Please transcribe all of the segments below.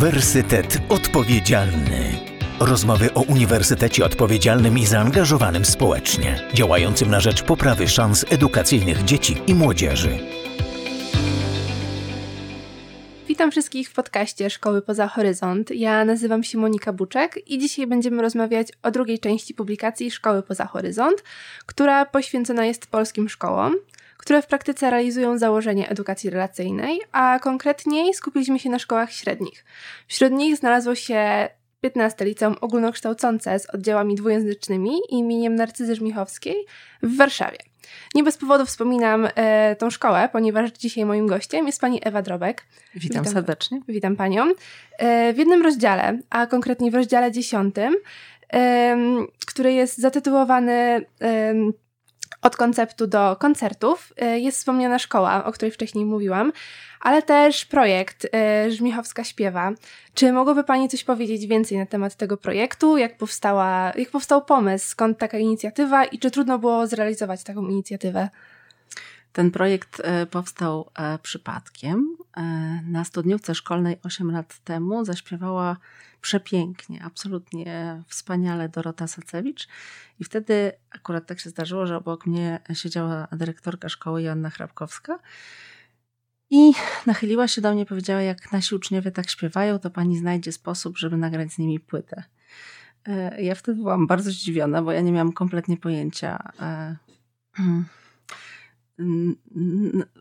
Uniwersytet Odpowiedzialny. Rozmowy o Uniwersytecie Odpowiedzialnym i zaangażowanym społecznie, działającym na rzecz poprawy szans edukacyjnych dzieci i młodzieży. Witam wszystkich w podcaście Szkoły Poza Horyzont. Ja nazywam się Monika Buczek i dzisiaj będziemy rozmawiać o drugiej części publikacji Szkoły Poza Horyzont, która poświęcona jest polskim szkołom które w praktyce realizują założenie edukacji relacyjnej, a konkretniej skupiliśmy się na szkołach średnich. Wśród nich znalazło się 15 liceum ogólnokształcące z oddziałami dwujęzycznymi imieniem Narcyzy Żmichowskiej w Warszawie. Nie bez powodu wspominam e, tą szkołę, ponieważ dzisiaj moim gościem jest pani Ewa Drobek. Witam, witam serdecznie. Witam panią. E, w jednym rozdziale, a konkretnie w rozdziale dziesiątym, e, który jest zatytułowany od konceptu do koncertów y, jest wspomniana szkoła, o której wcześniej mówiłam, ale też projekt y, Żmichowska Śpiewa. Czy mogłaby Pani coś powiedzieć więcej na temat tego projektu? Jak, powstała, jak powstał pomysł? Skąd taka inicjatywa i czy trudno było zrealizować taką inicjatywę? Ten projekt y, powstał przypadkiem. Na studniówce szkolnej 8 lat temu zaśpiewała przepięknie, absolutnie wspaniale Dorota Sacewicz. I wtedy akurat tak się zdarzyło, że obok mnie siedziała dyrektorka szkoły Joanna Hrabkowska. I nachyliła się do mnie, powiedziała, jak nasi uczniowie tak śpiewają, to pani znajdzie sposób, żeby nagrać z nimi płytę. E, ja wtedy byłam bardzo zdziwiona, bo ja nie miałam kompletnie pojęcia. E,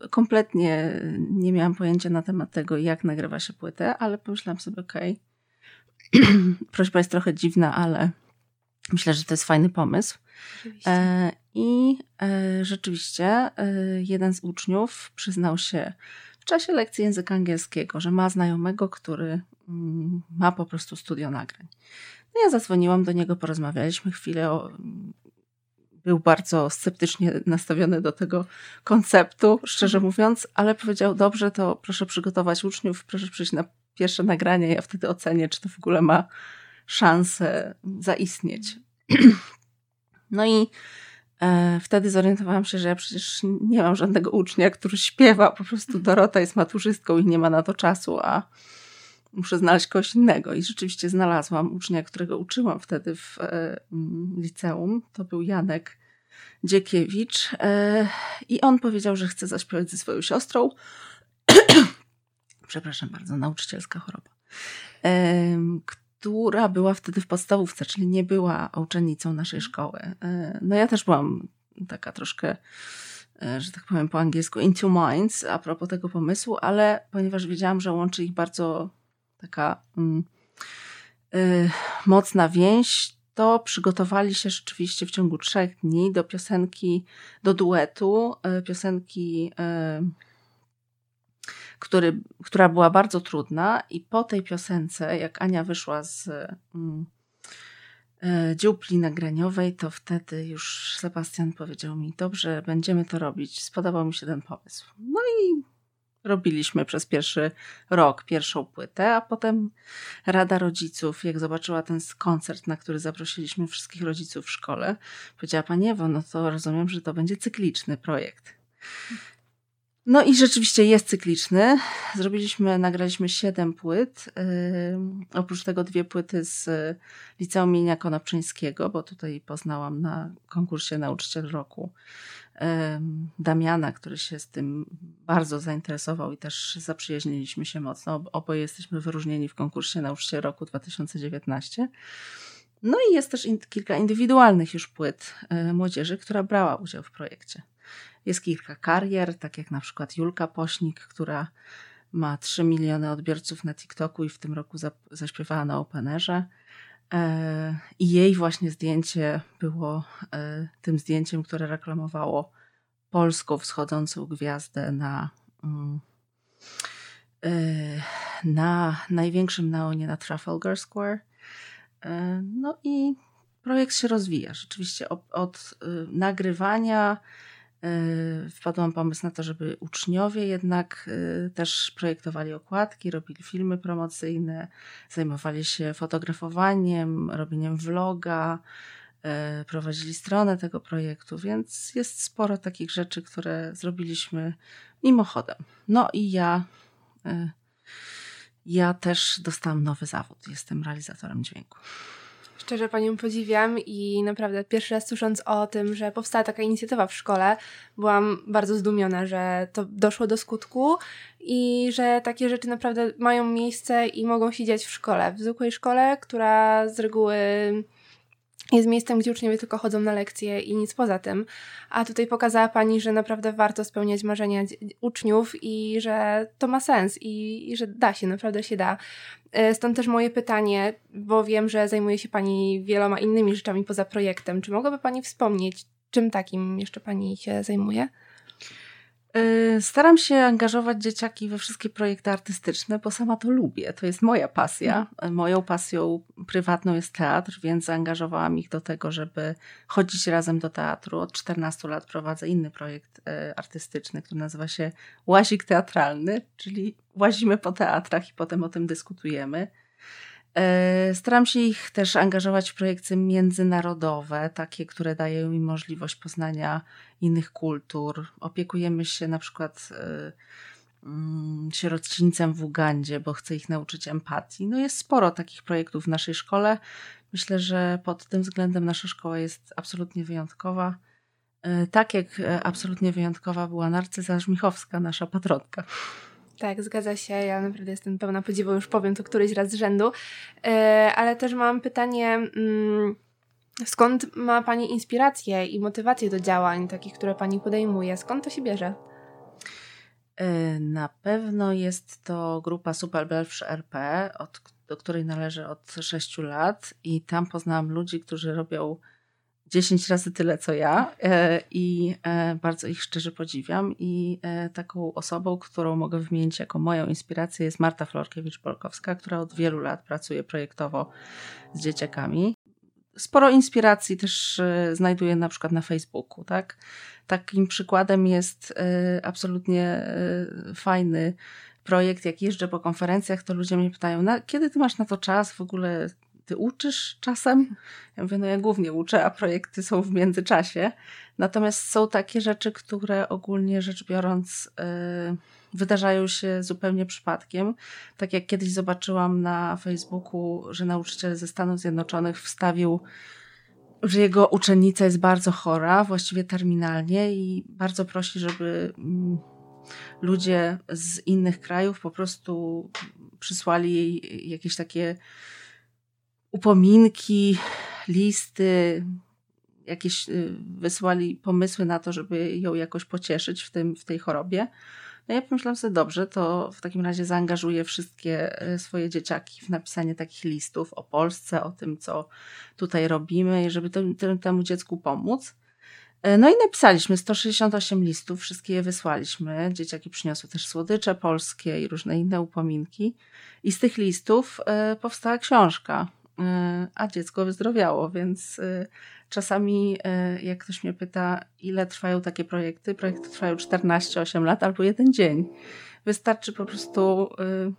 kompletnie nie miałam pojęcia na temat tego, jak nagrywa się płytę, ale pomyślałam sobie, okej, okay, Prośba jest trochę dziwna, ale myślę, że to jest fajny pomysł. E, I e, rzeczywiście e, jeden z uczniów przyznał się w czasie lekcji języka angielskiego, że ma znajomego, który mm, ma po prostu studio nagrań. No ja zadzwoniłam do niego, porozmawialiśmy chwilę. O, był bardzo sceptycznie nastawiony do tego konceptu, szczerze mhm. mówiąc, ale powiedział: Dobrze, to proszę przygotować uczniów, proszę przyjść na pierwsze nagranie, ja wtedy ocenię, czy to w ogóle ma szansę zaistnieć. No i e, wtedy zorientowałam się, że ja przecież nie mam żadnego ucznia, który śpiewa. Po prostu Dorota jest maturzystką i nie ma na to czasu, a muszę znaleźć kogoś innego. I rzeczywiście znalazłam ucznia, którego uczyłam wtedy w e, liceum. To był Janek Dziekiewicz. E, I on powiedział, że chce zaśpiewać ze swoją siostrą przepraszam bardzo, nauczycielska choroba, która była wtedy w podstawówce, czyli nie była uczennicą naszej szkoły. E, no ja też byłam taka troszkę, e, że tak powiem po angielsku, into minds a propos tego pomysłu, ale ponieważ wiedziałam, że łączy ich bardzo taka mm, y, mocna więź, to przygotowali się rzeczywiście w ciągu trzech dni do piosenki, do duetu, piosenki który, która była bardzo trudna i po tej piosence, jak Ania wyszła z mm, e, dziupli nagraniowej, to wtedy już Sebastian powiedział mi, dobrze, będziemy to robić. Spodobał mi się ten pomysł. No i robiliśmy przez pierwszy rok pierwszą płytę, a potem Rada Rodziców, jak zobaczyła ten koncert, na który zaprosiliśmy wszystkich rodziców w szkole, powiedziała, Pani Ewo, no to rozumiem, że to będzie cykliczny projekt. No i rzeczywiście jest cykliczny. Zrobiliśmy, nagraliśmy siedem płyt. Oprócz tego dwie płyty z Liceum Mienia Konopczyńskiego, bo tutaj poznałam na konkursie Nauczyciel Roku Damiana, który się z tym bardzo zainteresował i też zaprzyjaźniliśmy się mocno. Oboje jesteśmy wyróżnieni w konkursie Nauczyciel Roku 2019. No i jest też kilka indywidualnych już płyt yy, młodzieży, która brała udział w projekcie. Jest kilka karier, tak jak na przykład Julka Pośnik, która ma 3 miliony odbiorców na TikToku i w tym roku zaśpiewała na Openerze. E, I jej właśnie zdjęcie było e, tym zdjęciem, które reklamowało polską wschodzącą gwiazdę na, mm, e, na największym neonie na Trafalgar Square. No i projekt się rozwija. Rzeczywiście od, od nagrywania E, wpadłam pomysł na to, żeby uczniowie jednak e, też projektowali okładki, robili filmy promocyjne, zajmowali się fotografowaniem, robieniem vloga, e, prowadzili stronę tego projektu, więc jest sporo takich rzeczy, które zrobiliśmy mimochodem. No i ja ja też dostałam nowy zawód. Jestem realizatorem dźwięku. Szczerze Panią podziwiam i naprawdę pierwszy raz słysząc o tym, że powstała taka inicjatywa w szkole, byłam bardzo zdumiona, że to doszło do skutku i że takie rzeczy naprawdę mają miejsce i mogą się dziać w szkole. W zwykłej szkole, która z reguły jest miejscem, gdzie uczniowie tylko chodzą na lekcje i nic poza tym. A tutaj pokazała Pani, że naprawdę warto spełniać marzenia uczniów i że to ma sens i, i że da się, naprawdę się da. E, stąd też moje pytanie, bo wiem, że zajmuje się Pani wieloma innymi rzeczami poza projektem. Czy mogłaby Pani wspomnieć, czym takim jeszcze Pani się zajmuje? Y, staram się angażować dzieciaki we wszystkie projekty artystyczne, bo sama to lubię. To jest moja pasja. Mhm. Moją pasją prywatną jest teatr, więc zaangażowałam ich do tego, żeby chodzić razem do teatru. Od 14 lat prowadzę inny projekt y, artystyczny, który nazywa się Łazik Teatralny, czyli łazimy po teatrach i potem o tym dyskutujemy. E, staram się ich też angażować w projekty międzynarodowe, takie, które dają mi możliwość poznania innych kultur. Opiekujemy się na przykład e, mm, sierocińcem w Ugandzie, bo chcę ich nauczyć empatii. No jest sporo takich projektów w naszej szkole. Myślę, że pod tym względem nasza szkoła jest absolutnie wyjątkowa. E, tak jak absolutnie wyjątkowa była Narcyza Żmichowska, nasza patronka. Tak, zgadza się. Ja naprawdę jestem pełna podziwu, już powiem to któryś raz z rzędu. E, ale też mam pytanie, mm, skąd ma Pani inspirację i motywację do działań, takich, które Pani podejmuje? Skąd to się bierze? E, na pewno jest to grupa Superbelfsz RP, do której należę od 6 lat i tam poznałam ludzi, którzy robią 10 razy tyle co ja e, i e, bardzo ich szczerze podziwiam. I e, taką osobą, którą mogę wymienić jako moją inspirację jest Marta Florkiewicz-Polkowska, która od wielu lat pracuje projektowo z dzieciakami. Sporo inspiracji też znajduję na przykład na Facebooku. Tak? Takim przykładem jest absolutnie fajny projekt. Jak jeżdżę po konferencjach, to ludzie mnie pytają, kiedy ty masz na to czas w ogóle ty uczysz czasem? Ja mówię, no ja głównie uczę, a projekty są w międzyczasie. Natomiast są takie rzeczy, które ogólnie rzecz biorąc yy, wydarzają się zupełnie przypadkiem. Tak jak kiedyś zobaczyłam na Facebooku, że nauczyciel ze Stanów Zjednoczonych wstawił że jego uczennica jest bardzo chora, właściwie terminalnie i bardzo prosi, żeby mm, ludzie z innych krajów po prostu przysłali jej jakieś takie upominki, listy, jakieś y, wysłali pomysły na to, żeby ją jakoś pocieszyć w, tym, w tej chorobie. No ja pomyślałam sobie, dobrze, to w takim razie zaangażuję wszystkie y, swoje dzieciaki w napisanie takich listów o Polsce, o tym, co tutaj robimy, żeby temu, dziecku pomóc. Y, no i napisaliśmy 168 listów, wszystkie je wysłaliśmy. Dzieciaki przyniosły też słodycze polskie i różne inne upominki. I z tych listów powstała książka a dziecko wyzdrowiało, więc y, czasami y, jak ktoś mnie pyta, ile trwają takie projekty, projekty trwają 14-8 lat albo jeden dzień. Wystarczy po prostu y,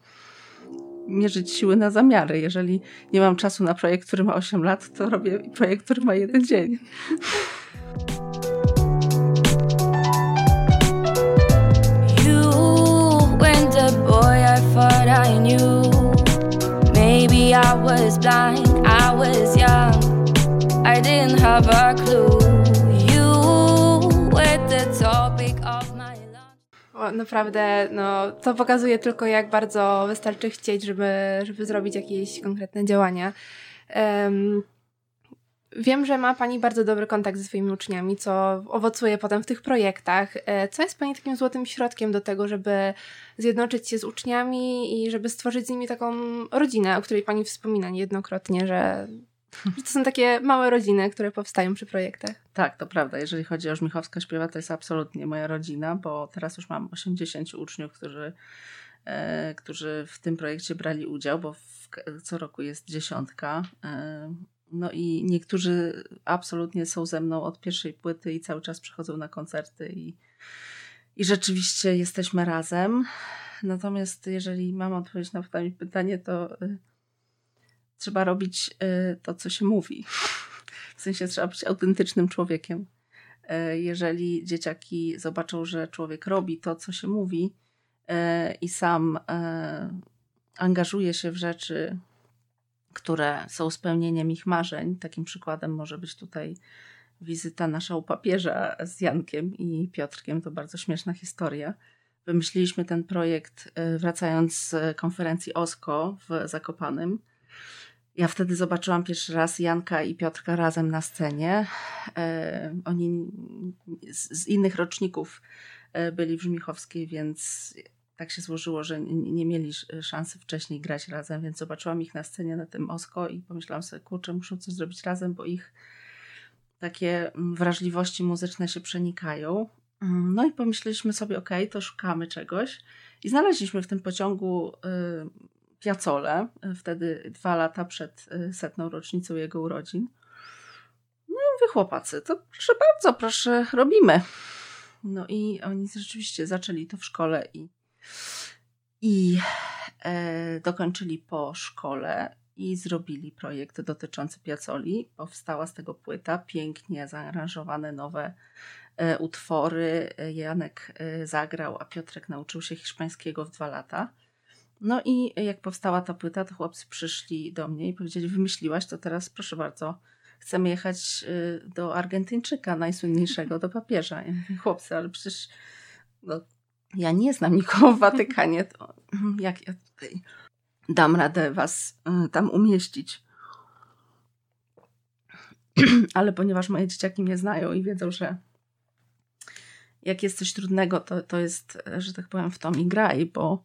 mierzyć siły na zamiary. Jeżeli nie mam czasu na projekt, który ma 8 lat, to robię projekt, który ma jeden dzień. You were the boy I thought I knew Maybe I was blind, I was young. I didn't have a clue. You were the topic of my life. naprawdę, no, to pokazuje tylko, jak bardzo wystarczy chcieć, żeby, żeby zrobić jakieś konkretne działania. Um, Wiem, że ma Pani bardzo dobry kontakt ze swoimi uczniami, co owocuje potem w tych projektach. E, co jest Pani takim złotym środkiem do tego, żeby zjednoczyć się z uczniami i żeby stworzyć z nimi taką rodzinę, o której Pani wspomina niejednokrotnie, że, to są takie małe rodziny, które powstają przy projektach? Tak, to prawda. Jeżeli chodzi o Żmichowska Śpiewa, to jest absolutnie moja rodzina, bo teraz już mam 80 uczniów, którzy e, którzy w tym projekcie brali udział, bo w, co roku jest dziesiątka. E, no i niektórzy absolutnie są ze mną od pierwszej płyty i cały czas przychodzą na koncerty i, i rzeczywiście jesteśmy razem. Natomiast jeżeli mam odpowiedzieć na pytanie, to y, trzeba robić y, to, co się mówi. W sensie trzeba być autentycznym człowiekiem. Y, jeżeli dzieciaki zobaczą, że człowiek robi to, co się mówi y, i sam y, angażuje się w rzeczy, które są spełnieniem ich marzeń. Takim przykładem może być tutaj wizyta nasza u papieża z Jankiem i Piotrkiem. To bardzo śmieszna historia. Wymyśliliśmy ten projekt y, wracając z konferencji OSCO w Zakopanym. Ja wtedy zobaczyłam pierwszy raz Janka i Piotrka razem na scenie. E, oni z, innych roczników e, byli w Żmichowskiej, więc tak się złożyło, że nie mieli szansy wcześniej grać razem, więc zobaczyłam ich na scenie na tym Osko i pomyślałam sobie, kurczę, muszą coś zrobić razem, bo ich takie mm, wrażliwości muzyczne się przenikają. Mm, no i pomyśleliśmy sobie, ok, to szukamy czegoś. I znaleźliśmy w tym pociągu y, Piacolę, y, wtedy dwa lata przed y, setną rocznicą jego urodzin. No i mówię, chłopacy, to proszę bardzo, proszę, robimy. No i oni rzeczywiście zaczęli to w szkole i, i e, dokończyli po szkole i zrobili projekt dotyczący Piacoli. Powstała z tego płyta, pięknie zaaranżowane nowe e, utwory. Janek e, zagrał, a Piotrek nauczył się hiszpańskiego w dwa lata. No i jak powstała ta płyta, to chłopcy przyszli do mnie i powiedzieli: Wymyśliłaś, to teraz proszę bardzo, chcemy jechać e, do Argentyńczyka, najsłynniejszego, do papieża. Chłopcy, ale przecież no, ja nie znam nikogo w Watykanie, to jak ja tutaj dam radę was y, tam umieścić. Ale ponieważ moje dzieciaki mnie znają i wiedzą, że jak jest coś trudnego, to, to jest, że tak powiem, w tom i graj, bo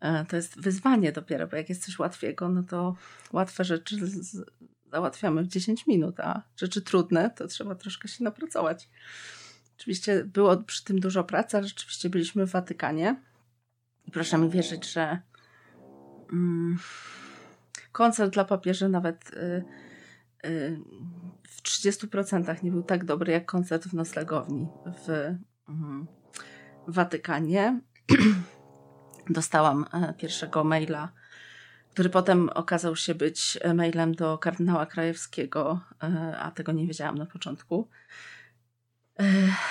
e, to jest wyzwanie dopiero, bo jak jest coś łatwiego, no to łatwe rzeczy załatwiamy w 10 minut, a rzeczy trudne to trzeba troszkę się napracować. Oczywiście było przy tym dużo pracy, ale rzeczywiście byliśmy w Watykanie i proszę mi wierzyć, że Mm, koncert dla papieży nawet y, y, w 30% nie był tak dobry jak koncert w noclegowni w, mm, w Watykanie. Dostałam e, pierwszego maila, który potem okazał się być mailem do kardynała Krajewskiego, e, a tego nie wiedziałam na początku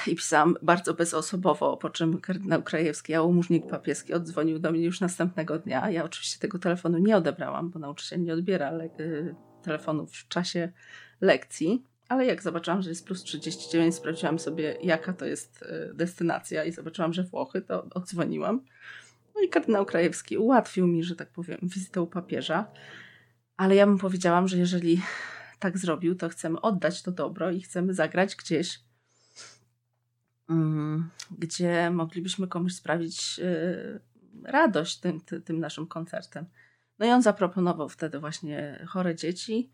i pisałam bardzo bezosobowo, po czym kardynał Krajewski, jałmużnik papieski oddzwonił do mnie już następnego dnia. Ja oczywiście tego telefonu nie odebrałam, bo nauczyciel nie odbiera y, telefonów w czasie lekcji. Ale jak zobaczyłam, że jest plus 39, sprawdziłam sobie, jaka to jest y, destynacja i zobaczyłam, że Włochy, to odzwoniłam. No i kardynał Krajewski ułatwił mi, że tak powiem, wizytę u papieża. Ale ja bym powiedziałam, że jeżeli tak zrobił, to chcemy oddać to dobro i chcemy zagrać gdzieś gdzie moglibyśmy komuś sprawić y, radość tym, tym naszym koncertem. No i on zaproponował wtedy właśnie chore dzieci.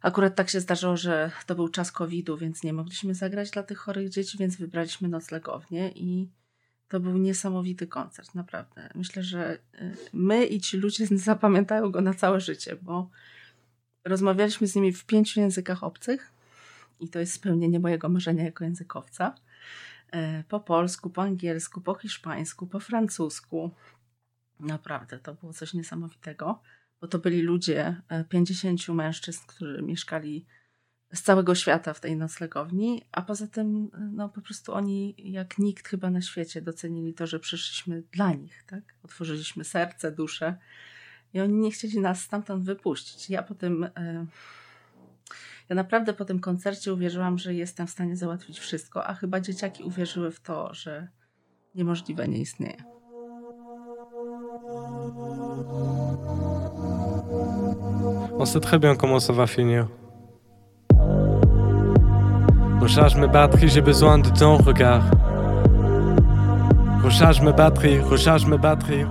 Akurat tak się zdarzyło, że to był czas COVID-u, więc nie mogliśmy zagrać dla tych chorych dzieci, więc wybraliśmy noclegownię i to był niesamowity koncert, naprawdę. Myślę, że y, my i ci ludzie zapamiętają go na całe życie, bo rozmawialiśmy z nimi w pięciu językach obcych i to jest spełnienie mojego marzenia jako językowca. E, po polsku, po angielsku, po hiszpańsku, po francusku. Naprawdę to było coś niesamowitego, bo to byli ludzie, 50 e, mężczyzn, którzy mieszkali z całego świata w tej noclegowni, a poza tym no, po prostu oni jak nikt chyba na świecie docenili to, że przyszliśmy dla nich, tak? Otworzyliśmy serce, duszę i oni nie chcieli nas stamtąd wypuścić. Ja potem e, ja naprawdę po tym koncercie uwierzyłam, że jestem w stanie załatwić wszystko, a chyba dzieciaki uwierzyły w to, że niemożliwe nie istnieje. On sait très bien comment ça va finir. Recharge mes batteries, j'ai besoin de ton regard. Recharge mes batteries, recharge mes batteries.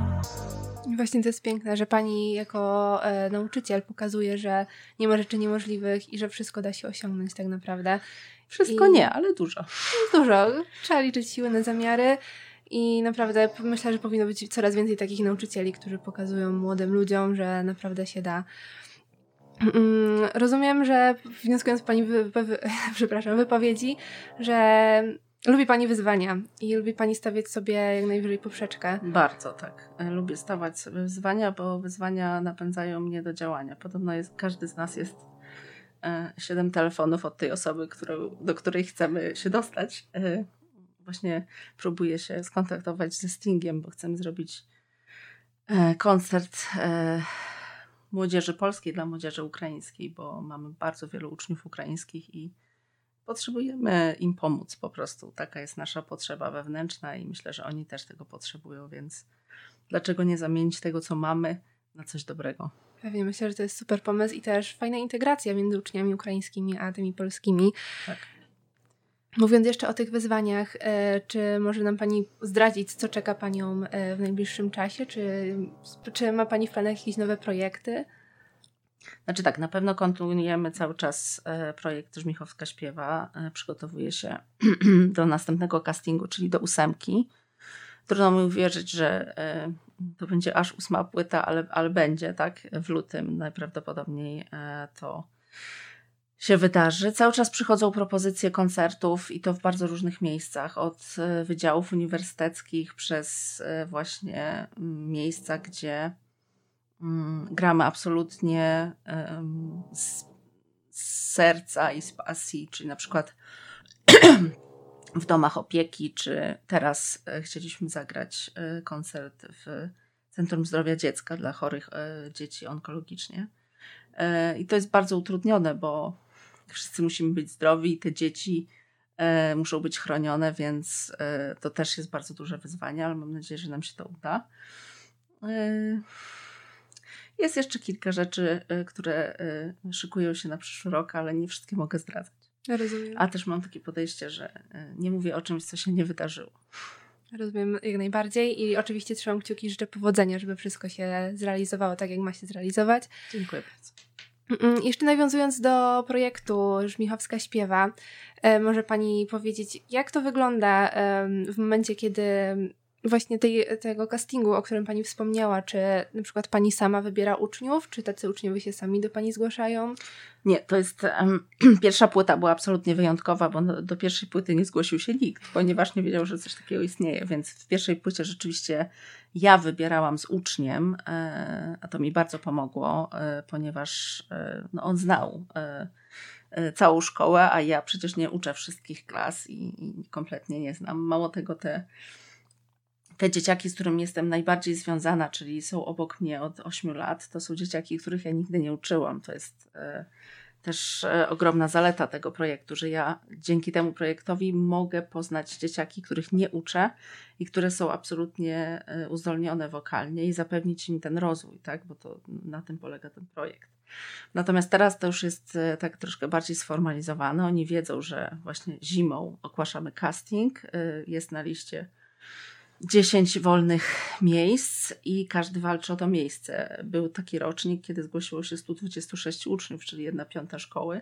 Właśnie to jest piękne, że pani jako e, nauczyciel pokazuje, że nie ma rzeczy niemożliwych i że wszystko da się osiągnąć tak naprawdę. Wszystko I... nie, ale dużo. Dużo. Trzeba liczyć siły na zamiary. I naprawdę myślę, że powinno być coraz więcej takich nauczycieli, którzy pokazują młodym ludziom, że naprawdę się da. Mm, rozumiem, że wnioskując Pani wy, wy, przepraszam, wypowiedzi, że Lubi Pani wyzwania i lubi Pani stawiać sobie jak najwyżej poprzeczkę. Bardzo tak. E, lubię stawiać sobie wyzwania, bo wyzwania napędzają mnie do działania. Podobno jest, każdy z nas jest e, siedem telefonów od tej osoby, którą, do której chcemy się dostać. E, właśnie próbuję się skontaktować ze Stingiem, bo chcemy zrobić koncert młodzieży polskiej dla młodzieży ukraińskiej, bo mamy bardzo wielu uczniów ukraińskich i potrzebujemy im pomóc po prostu. Taka jest nasza potrzeba wewnętrzna i myślę, że oni też tego potrzebują, więc dlaczego nie zamienić tego, co mamy, na coś dobrego? Pewnie myślę, że to jest super pomysł i też fajna integracja między uczniami ukraińskimi a tymi polskimi. Tak. Mówiąc jeszcze o tych wyzwaniach, e, czy może nam Pani zdradzić, co czeka Panią e, w najbliższym czasie? Czy, czy ma Pani w planach jakieś nowe projekty? Znaczy tak, na pewno kontynuujemy cały czas e, projekt Żmichowska Śpiewa. Przygotowuje się do następnego castingu, czyli do ósemki. Trudno mi uwierzyć, że to będzie aż ósma płyta, ale, ale będzie, tak? W lutym najprawdopodobniej to się wydarzy. Cały czas przychodzą propozycje koncertów i to w bardzo różnych miejscach, od e, wydziałów uniwersyteckich przez e, właśnie miejsca, gdzie gramy absolutnie z, serca i z pasji, czyli na przykład w domach opieki, czy teraz e, chcieliśmy zagrać koncert w Centrum Zdrowia Dziecka dla chorych dzieci onkologicznie. I to jest bardzo utrudnione, bo wszyscy musimy być zdrowi i te dzieci e, muszą być chronione, więc e, to też jest bardzo duże wyzwanie, ale mam nadzieję, że nam się to uda. Jest jeszcze kilka rzeczy, e, które e, szykują się na przyszły rok, ale nie wszystkie mogę zdradzać. Rozumiem. A też mam takie podejście, że e, nie mówię o czymś, co się nie wydarzyło. Rozumiem jak najbardziej i oczywiście trzymam kciuki, życzę powodzenia, żeby wszystko się zrealizowało tak, jak ma się zrealizować. Dziękuję bardzo. Jeszcze nawiązując do projektu Żmichowska Śpiewa, e, może Pani powiedzieć, jak to wygląda w momencie, kiedy właśnie tej, tego castingu, o którym Pani wspomniała, czy na przykład Pani sama wybiera uczniów, czy tacy uczniowie się sami do Pani zgłaszają? Nie, to jest um, pierwsza płyta była absolutnie wyjątkowa, bo do, do pierwszej płyty nie zgłosił się nikt, ponieważ nie wiedział, że coś takiego istnieje, więc w pierwszej płycie rzeczywiście ja wybierałam z uczniem, e, a to mi bardzo pomogło, e, ponieważ e, no, on znał e, e, całą szkołę, a ja przecież nie uczę wszystkich klas i, i kompletnie nie znam. Mało tego, te te dzieciaki, z którymi jestem najbardziej związana, czyli są obok mnie od 8 lat, to są dzieciaki, których ja nigdy nie uczyłam. To jest e, też e, ogromna zaleta tego projektu, że ja dzięki temu projektowi mogę poznać dzieciaki, których nie uczę i które są absolutnie e, uzdolnione wokalnie i zapewnić im ten rozwój, tak? bo to na tym polega ten projekt. Natomiast teraz to już jest tak troszkę bardziej sformalizowane. Oni wiedzą, że właśnie zimą ogłaszamy casting, jest na liście 10 wolnych miejsc i każdy walczy o to miejsce. Był taki rocznik, kiedy zgłosiło się 126 uczniów, czyli jedna piąta szkoły,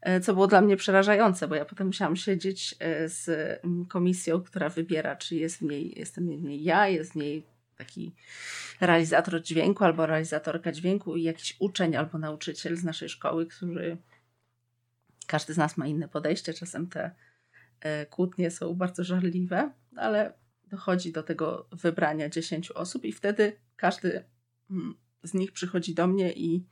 e, co było dla mnie przerażające, bo ja potem musiałam siedzieć e, z mm, komisją, która wybiera, czy jest w niej, jestem w niej ja, jest w niej taki realizator dźwięku albo realizatorka dźwięku i jakiś uczeń albo nauczyciel z naszej szkoły, który każdy z nas ma inne podejście. Czasem te e, kłótnie są bardzo żarliwe, ale dochodzi do tego wybrania 10 osób, i wtedy każdy mm, z nich przychodzi do mnie i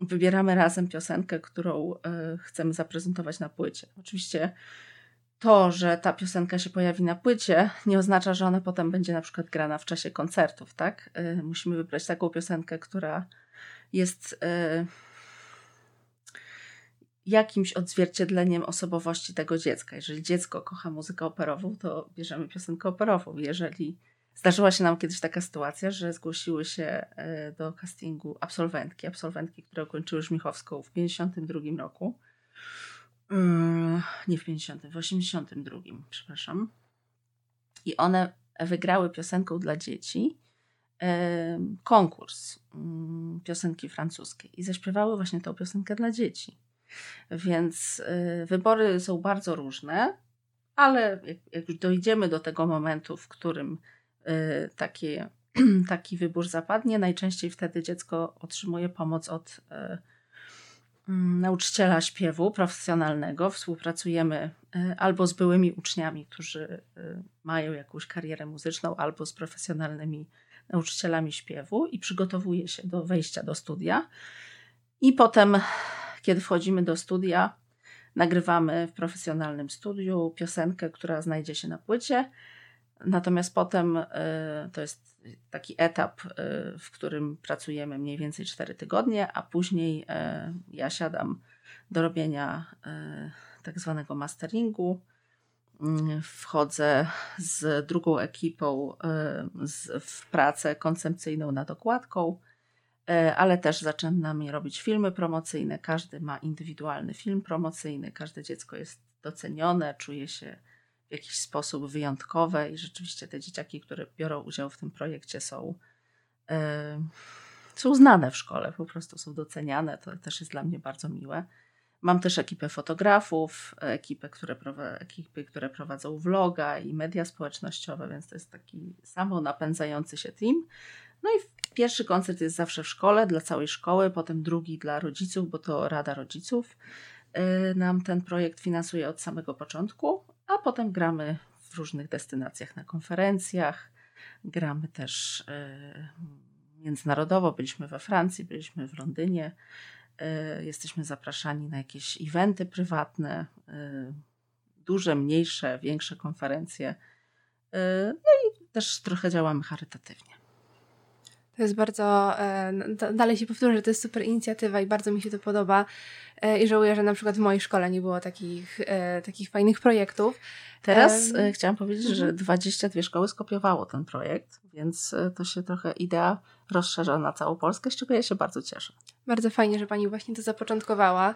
wybieramy razem piosenkę, którą e, chcemy zaprezentować na płycie. Oczywiście to, że ta piosenka się pojawi na płycie, nie oznacza, że ona potem będzie na przykład grana w czasie koncertów, tak? E, musimy wybrać taką piosenkę, która jest e, jakimś odzwierciedleniem osobowości tego dziecka. Jeżeli dziecko kocha muzykę operową, to bierzemy piosenkę operową. Jeżeli zdarzyła się nam kiedyś taka sytuacja, że zgłosiły się e, do castingu absolwentki, absolwentki, które ukończyły Żmichowską w 52 roku, mm, nie w 50, w 82, przepraszam. I one wygrały piosenką dla dzieci konkurs mm, piosenki francuskiej i zaśpiewały właśnie tą piosenkę dla dzieci. Więc y, wybory są bardzo różne, ale jak, już dojdziemy do tego momentu, w którym y, takie, taki wybór zapadnie, najczęściej wtedy dziecko otrzymuje pomoc od y, mm, nauczyciela śpiewu profesjonalnego. Współpracujemy albo z byłymi uczniami, którzy mają jakąś karierę muzyczną, albo z profesjonalnymi nauczycielami śpiewu i przygotowuje się do wejścia do studia. I potem kiedy wchodzimy do studia, nagrywamy w profesjonalnym studiu piosenkę, która znajdzie się na płycie. Natomiast potem y, to jest taki etap, y, w którym pracujemy mniej więcej 4 tygodnie, a później y, ja siadam do robienia tak zwanego masteringu. Mm, wchodzę z drugą ekipą w pracę koncepcyjną nad okładką, ale też zaczynamy robić filmy promocyjne. Każdy ma indywidualny film promocyjny, każde dziecko jest docenione, czuje się w jakiś sposób wyjątkowe i rzeczywiście te dzieciaki, które biorą udział w tym projekcie są, yy, są znane w szkole, po prostu są doceniane. To też jest dla mnie bardzo miłe. Mam też ekipę fotografów, ekipę, które, ekipy, które prowadzą vloga i media społecznościowe, więc to jest taki samo napędzający się team. No i pierwszy koncert jest zawsze w szkole, dla całej szkoły, potem drugi dla rodziców, bo to Rada Rodziców y, nam ten projekt finansuje od samego początku, a potem gramy w różnych destynacjach na konferencjach. Gramy też y, międzynarodowo, byliśmy we Francji, byliśmy w Londynie. Y, jesteśmy zapraszani na jakieś eventy prywatne, duże, mniejsze, większe konferencje. No i też trochę działamy charytatywnie. To jest bardzo, e, dalej się powtórzę, że to jest super inicjatywa i bardzo mi się to podoba e, i żałuję, że na przykład w mojej szkole nie było takich, e, takich fajnych projektów. Teraz um, chciałam powiedzieć, że 22 mhm. szkoły skopiowało ten projekt, więc to się trochę idea rozszerza na całą Polskę, z czego ja się bardzo cieszę. Bardzo fajnie, że Pani właśnie to zapoczątkowała.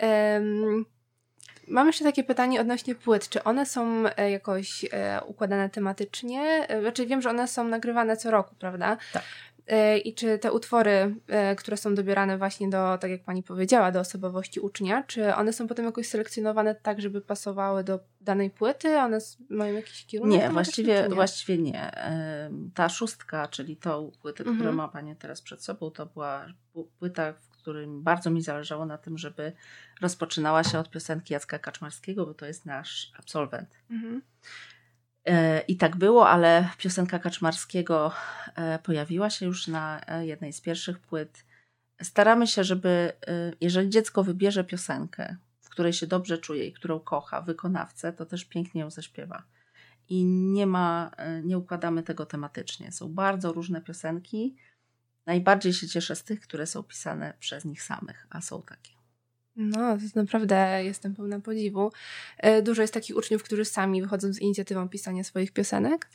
Um, Mam jeszcze takie pytanie odnośnie płyt. Czy one są jakoś układane tematycznie? Znaczy wiem, że one są nagrywane co roku, prawda? Tak. E, i czy te utwory, e, które są dobierane właśnie do, tak jak pani powiedziała, do osobowości ucznia, czy one są potem jakoś selekcjonowane tak, żeby pasowały do danej płyty? One mają jakiś kierunek? Nie, właściwie nie? właściwie nie. Ta szóstka, czyli tą płytę, mhm. którą ma pani teraz przed sobą, to była płyta, w którym bardzo mi zależało na tym, żeby rozpoczynała się od piosenki Jacka Kaczmarskiego, bo to jest nasz absolwent. Mhm. E, I tak było, ale piosenka Kaczmarskiego e, pojawiła się już na e, jednej z pierwszych płyt. Staramy się, żeby jeżeli dziecko wybierze piosenkę, w której się dobrze czuje i którą kocha, wykonawcę, to też pięknie ją zaśpiewa. I nie ma, nie układamy tego tematycznie. Są bardzo różne piosenki. Najbardziej się cieszę z tych, które są pisane przez nich samych, a są takie. No, to naprawdę jestem pełna podziwu. E, dużo jest takich uczniów, którzy sami wychodzą z inicjatywą pisania swoich piosenek.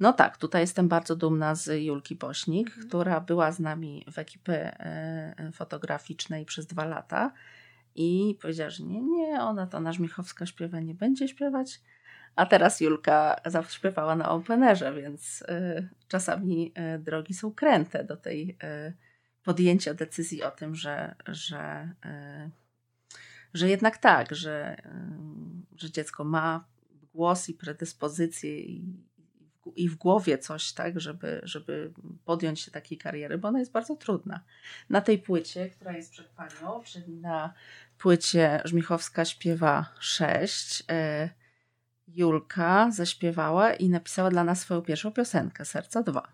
No tak, tutaj jestem bardzo dumna z Julki Bośnik, mhm. która była z nami w ekipie e, fotograficznej przez dwa lata i powiedziała, że nie, nie, ona to na Żmichowska śpiewa, nie będzie śpiewać. A teraz Julka zaśpiewała na Openerze, więc y, czasami drogi są kręte do tej podjęcia decyzji o tym, że, że że jednak tak, że, że dziecko ma głos i predyspozycje i, i w głowie coś, tak, żeby, żeby podjąć się takiej kariery, bo ona jest bardzo trudna. Na tej płycie, która jest przed panią, czyli na płycie Żmichowska śpiewa 6, e, Julka zaśpiewała i napisała dla nas swoją pierwszą piosenkę, Serca 2.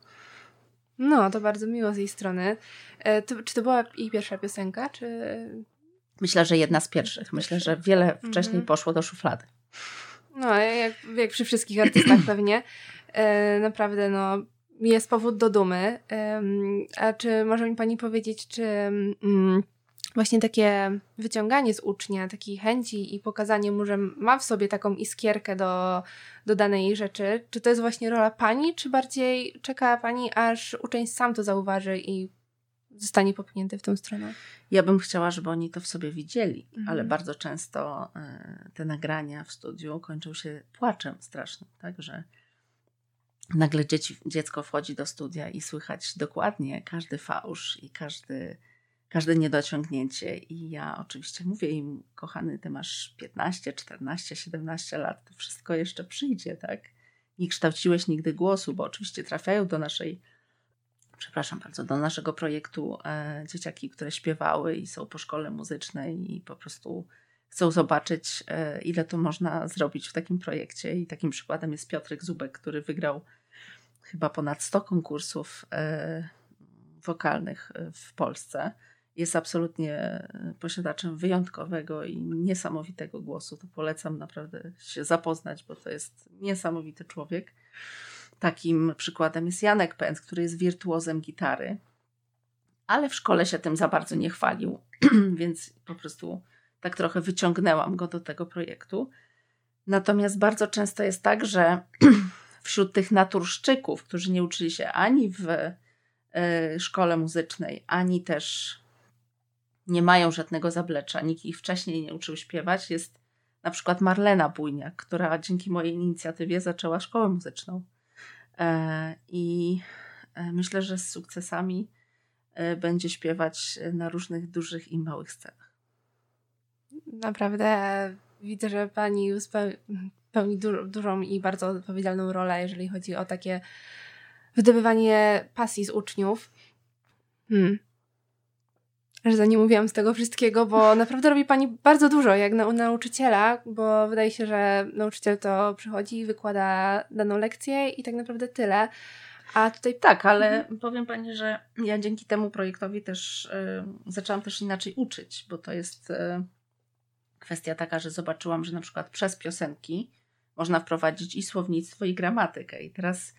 No, to bardzo miło z jej strony. E, to, czy to była jej pierwsza piosenka, czy Myślę, że jedna z pierwszych. Myślę, że wiele wcześniej mm -hmm. poszło do szuflady. No, jak, jak przy wszystkich artystach pewnie. E, naprawdę, no, jest powód do dumy. E, a czy może mi Pani powiedzieć, czy mm, właśnie takie wyciąganie z ucznia takiej chęci i pokazanie mu, że ma w sobie taką iskierkę do, do danej rzeczy, czy to jest właśnie rola Pani, czy bardziej czeka Pani, aż uczeń sam to zauważy i zostanie popchnięty w tą stronę. Ja bym chciała, żeby oni to w sobie widzieli, mhm. ale bardzo często y, te nagrania w studiu kończą się płaczem strasznym, tak, że nagle dzieci, dziecko wchodzi do studia i słychać dokładnie każdy fałsz i każdy, każde niedociągnięcie. I ja oczywiście mówię im, kochany, ty masz 15, 14, 17 lat, to wszystko jeszcze przyjdzie, tak? Nie kształciłeś nigdy głosu, bo oczywiście trafiają do naszej przepraszam bardzo, do naszego projektu e, dzieciaki, które śpiewały i są po szkole muzycznej i po prostu chcą zobaczyć, e, ile to można zrobić w takim projekcie. I takim przykładem jest Piotrek Zubek, który wygrał chyba ponad 100 konkursów e, wokalnych e, w Polsce. Jest absolutnie posiadaczem wyjątkowego i niesamowitego głosu. To polecam naprawdę się zapoznać, bo to jest niesamowity człowiek. Takim przykładem jest Janek Pęd, który jest wirtuozem gitary, ale w szkole się tym za bardzo nie chwalił, więc po prostu tak trochę wyciągnęłam go do tego projektu. Natomiast bardzo często jest tak, że wśród tych naturszczyków, którzy nie uczyli się ani w y, szkole muzycznej, ani też nie mają żadnego zablecza, nikt ich wcześniej nie uczył śpiewać, jest na przykład Marlena Bujniak, która dzięki mojej inicjatywie zaczęła szkołę muzyczną. E, I e, myślę, że z sukcesami e, będzie śpiewać na różnych dużych i małych scenach. Naprawdę widzę, że pani pełni du dużą i bardzo odpowiedzialną rolę, jeżeli chodzi o takie wydobywanie pasji z uczniów. Hmm że nie mówiłam z tego wszystkiego, bo naprawdę robi pani bardzo dużo jak na, nauczyciela, bo wydaje się, że nauczyciel to przychodzi, wykłada daną lekcję i tak naprawdę tyle. A tutaj tak, ale mhm. powiem pani, że ja dzięki temu projektowi też y, zaczęłam też inaczej uczyć, bo to jest y, kwestia taka, że zobaczyłam, że na przykład przez piosenki można wprowadzić i słownictwo, i gramatykę. I teraz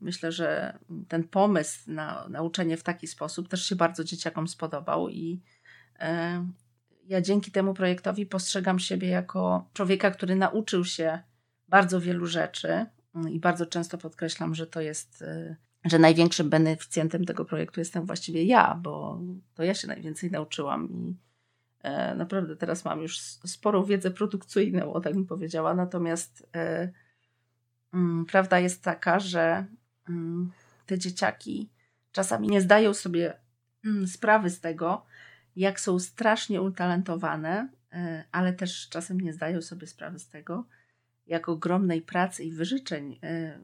myślę, że ten pomysł na nauczenie w taki sposób też się bardzo dzieciakom spodobał i e, ja dzięki temu projektowi postrzegam siebie jako człowieka, który nauczył się bardzo wielu rzeczy i bardzo często podkreślam, że to jest, e, że największym beneficjentem tego projektu jestem właściwie ja, bo to ja się najwięcej nauczyłam i naprawdę teraz mam już sporą wiedzę produkcyjną, o tak bym powiedziała, natomiast Mm, prawda jest taka, że mm, te dzieciaki czasami nie zdają sobie mm, sprawy z tego, jak są strasznie utalentowane, e, ale też czasem nie zdają sobie sprawy z tego, jak ogromnej pracy i wyżyczeń e,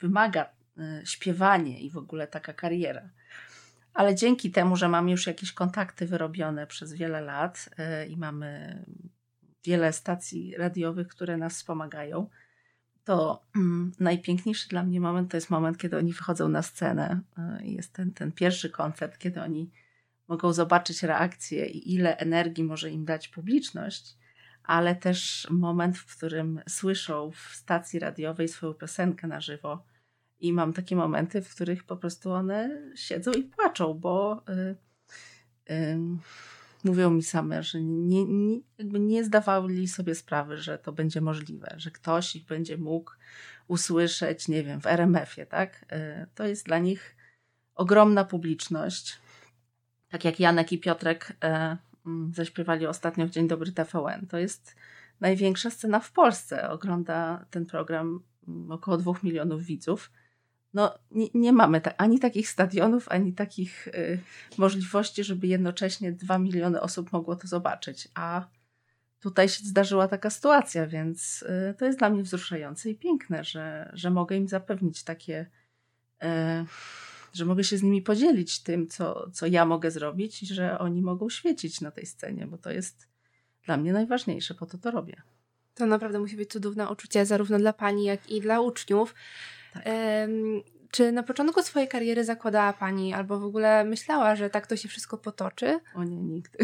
wymaga e, śpiewanie i w ogóle taka kariera. Ale dzięki temu, że mam już jakieś kontakty wyrobione przez wiele lat i mamy wiele stacji radiowych, które nas wspomagają, to mm, najpiękniejszy dla mnie moment to jest moment, kiedy oni wychodzą na scenę. Y, jest ten, ten pierwszy koncert, kiedy oni mogą zobaczyć reakcję i ile energii może im dać publiczność, ale też moment, w którym słyszą w stacji radiowej swoją piosenkę na żywo. I mam takie momenty, w których po prostu one siedzą i płaczą, bo. Yy, yy, mówią mi same, że nie, nie, nie zdawali sobie sprawy, że to będzie możliwe, że ktoś ich będzie mógł usłyszeć, nie wiem, w RMF-ie, tak? E, to jest dla nich ogromna publiczność. Tak jak Janek i Piotrek e, mm, zaśpiewali ostatnio w Dzień Dobry TVN. To jest największa scena w Polsce. Ogląda ten program mm, około dwóch milionów widzów no, nie, nie mamy ta, ani takich stadionów, ani takich y, możliwości, żeby jednocześnie dwa miliony osób mogło to zobaczyć. A tutaj się zdarzyła taka sytuacja, więc y, to jest dla mnie wzruszające i piękne, że, że mogę im zapewnić takie, y, że mogę się z nimi podzielić tym, co, co ja mogę zrobić i że oni mogą świecić na tej scenie, bo to jest dla mnie najważniejsze, po to to robię. To naprawdę musi być cudowne uczucie zarówno dla pani, jak i dla uczniów. Tak. czy na początku swojej kariery zakładała Pani, albo w ogóle myślała, że tak to się wszystko potoczy? O nie, nigdy.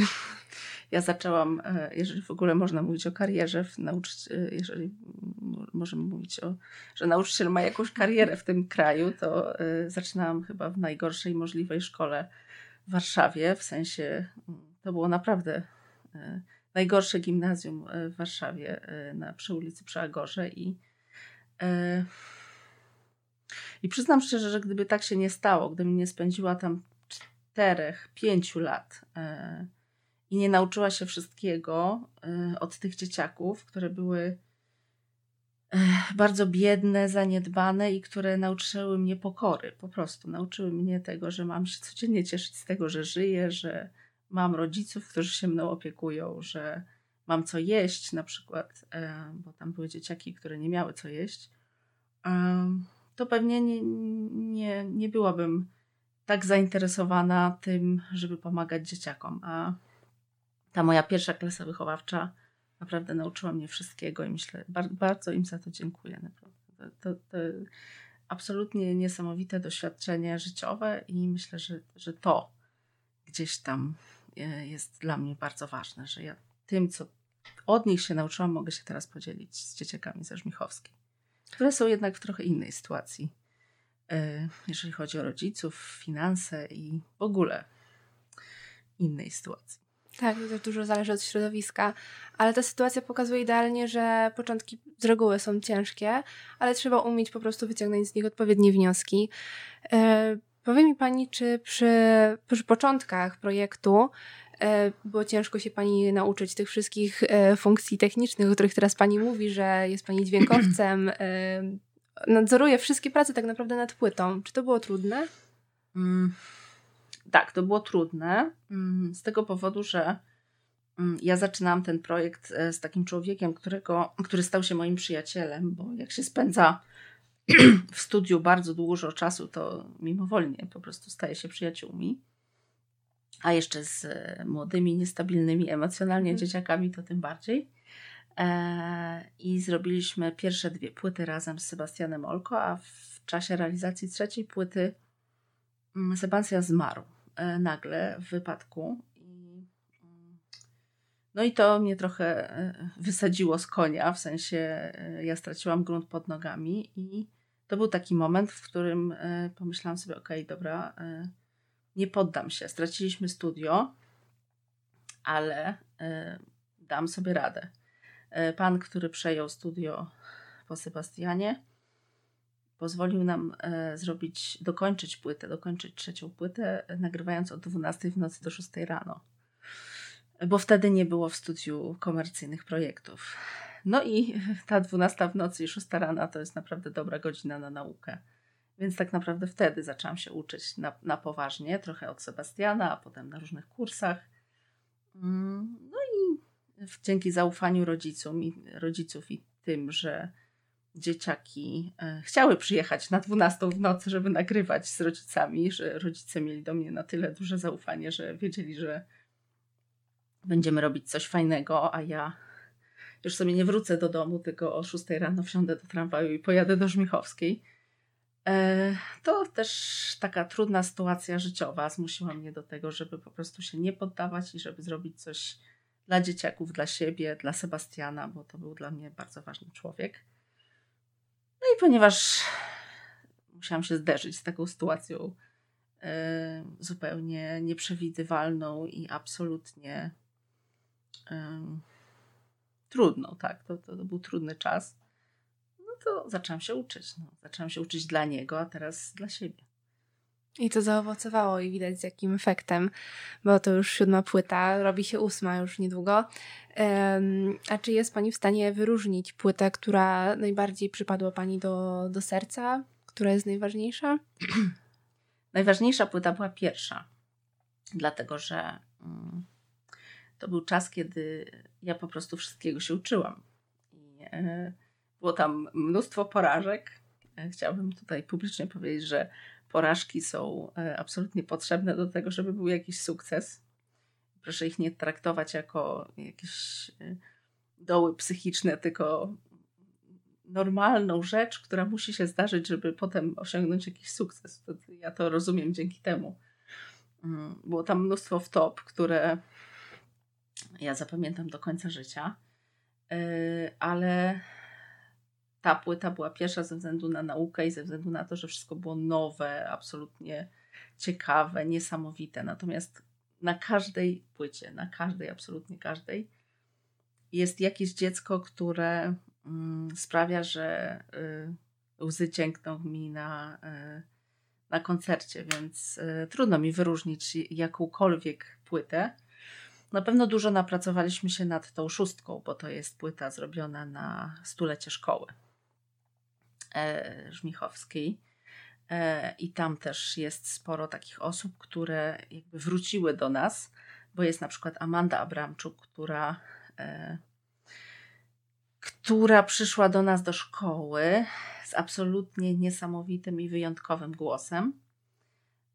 Ja zaczęłam, e, jeżeli w ogóle można mówić o karierze, nauczyć, e, jeżeli możemy mówić o, że nauczyciel ma jakąś karierę w tym kraju, to e, zaczynałam chyba w najgorszej możliwej szkole w Warszawie, w sensie to było naprawdę najgorsze gimnazjum w Warszawie na, przy ulicy przy Agorze i i przyznam szczerze, że gdyby tak się nie stało, gdybym nie spędziła tam czterech, pięciu lat yy, i nie nauczyła się wszystkiego yy, od tych dzieciaków, które były yy, bardzo biedne, zaniedbane i które nauczyły mnie pokory, po prostu. Nauczyły mnie tego, że mam się codziennie cieszyć z tego, że żyję, że mam rodziców, którzy się mną opiekują, że mam co jeść, na przykład, bo tam były dzieciaki, które nie miały co jeść to pewnie nie, nie, nie byłabym tak zainteresowana tym, żeby pomagać dzieciakom. A ta moja pierwsza klasa wychowawcza naprawdę nauczyła mnie wszystkiego i myślę, bardzo, im za to dziękuję. Naprawdę. To, to, absolutnie niesamowite doświadczenie życiowe i myślę, że, że to gdzieś tam e, jest dla mnie bardzo ważne, że ja tym, co od nich się nauczyłam, mogę się teraz podzielić z dzieciakami ze Żmichowskiej. Które są jednak w trochę innej sytuacji, e, jeżeli chodzi o rodziców, finanse i w ogóle innej sytuacji. Tak, to dużo zależy od środowiska, ale ta sytuacja pokazuje idealnie, że początki z reguły są ciężkie, ale trzeba umieć po prostu wyciągnąć z nich odpowiednie wnioski. E, powie mi Pani, czy przy, przy początkach projektu e, było ciężko się Pani nauczyć tych wszystkich e, funkcji technicznych, o których teraz Pani mówi, że jest Pani dźwiękowcem, e, nadzoruje wszystkie prace tak naprawdę nad płytą. Czy to było trudne? Mm, tak, to było trudne mm, z tego powodu, że mm, ja zaczynałam ten projekt z takim człowiekiem, którego, który stał się moim przyjacielem, bo jak się spędza w studiu bardzo dużo czasu, to mimowolnie po prostu staje się przyjaciółmi. A jeszcze z e, młodymi, niestabilnymi emocjonalnie Mhm. dzieciakami, to tym bardziej. E, I zrobiliśmy pierwsze dwie płyty razem z Sebastianem Olko, a w czasie realizacji trzeciej płyty mm, Sebastian zmarł e, nagle w wypadku. I, mm, no i to mnie trochę wysadziło z konia, w sensie ja straciłam grunt pod nogami i to był taki moment, w którym pomyślałam sobie, okej, dobra, e, nie poddam się. Straciliśmy studio, ale e, dam sobie radę. E, Pan, który przejął studio po Sebastianie, pozwolił nam e, zrobić, dokończyć płytę, dokończyć trzecią płytę, nagrywając od 12 w nocy do 6 rano. Bo wtedy nie było w studiu komercyjnych projektów. No i ta 12 w nocy i 6 rana to jest naprawdę dobra godzina na naukę. Więc tak naprawdę wtedy zaczęłam się uczyć na, na poważnie, trochę od Sebastiana, a potem na różnych kursach. Mm, No i dzięki zaufaniu rodzicom i, rodziców i tym, że dzieciaki e, chciały przyjechać na 12 w nocy, żeby nagrywać z rodzicami, że rodzice mieli do mnie na tyle duże zaufanie, że wiedzieli, że będziemy robić coś fajnego, a ja już sobie nie wrócę do domu, tylko o 6 rano wsiądę do tramwaju i pojadę do Żmichowskiej. E, To też taka trudna sytuacja życiowa zmusiła mnie do tego, żeby po prostu się nie poddawać i żeby zrobić coś dla dzieciaków, dla siebie, dla Sebastiana, bo to był dla mnie bardzo ważny człowiek. No i ponieważ musiałam się zderzyć z taką sytuacją e, zupełnie nieprzewidywalną i absolutnie trudną, tak, to, to, to był trudny czas, to zaczęłam się uczyć. No. Zaczęłam się uczyć dla niego, a teraz dla siebie. I to zaowocowało i widać z jakim efektem, bo to już siódma płyta, robi się ósma już niedługo. A czy jest Pani w stanie wyróżnić płytę, która najbardziej przypadła Pani do, do serca, która jest najważniejsza? Najważniejsza płyta była pierwsza, dlatego że mm, to był czas, kiedy ja po prostu wszystkiego się uczyłam. I e, było tam mnóstwo porażek. E, Chciałabym tutaj publicznie powiedzieć, że porażki są e, absolutnie potrzebne do tego, żeby był jakiś sukces. Proszę ich nie traktować jako jakieś e, doły psychiczne, tylko normalną rzecz, która musi się zdarzyć, żeby potem osiągnąć jakiś sukces. Ja to rozumiem dzięki temu. Mm, Było tam mnóstwo wtop, które ja zapamiętam do końca życia, ale ta płyta była pierwsza ze względu na naukę i ze względu na to, że wszystko było nowe, absolutnie ciekawe, niesamowite. Natomiast na każdej płycie, na każdej, absolutnie każdej, jest jakieś dziecko, które mm, sprawia, że y, łzy ciękną mi na, y, na koncercie, więc y, trudno mi wyróżnić jakąkolwiek płytę. Na pewno dużo napracowaliśmy się nad tą szóstką, bo to jest płyta zrobiona na stulecie szkoły żmichowskiej. E, I tam też jest sporo takich osób, które jakby wróciły do nas, bo jest na przykład Amanda Abramczuk, która, e, która przyszła do nas do szkoły z absolutnie niesamowitym i wyjątkowym głosem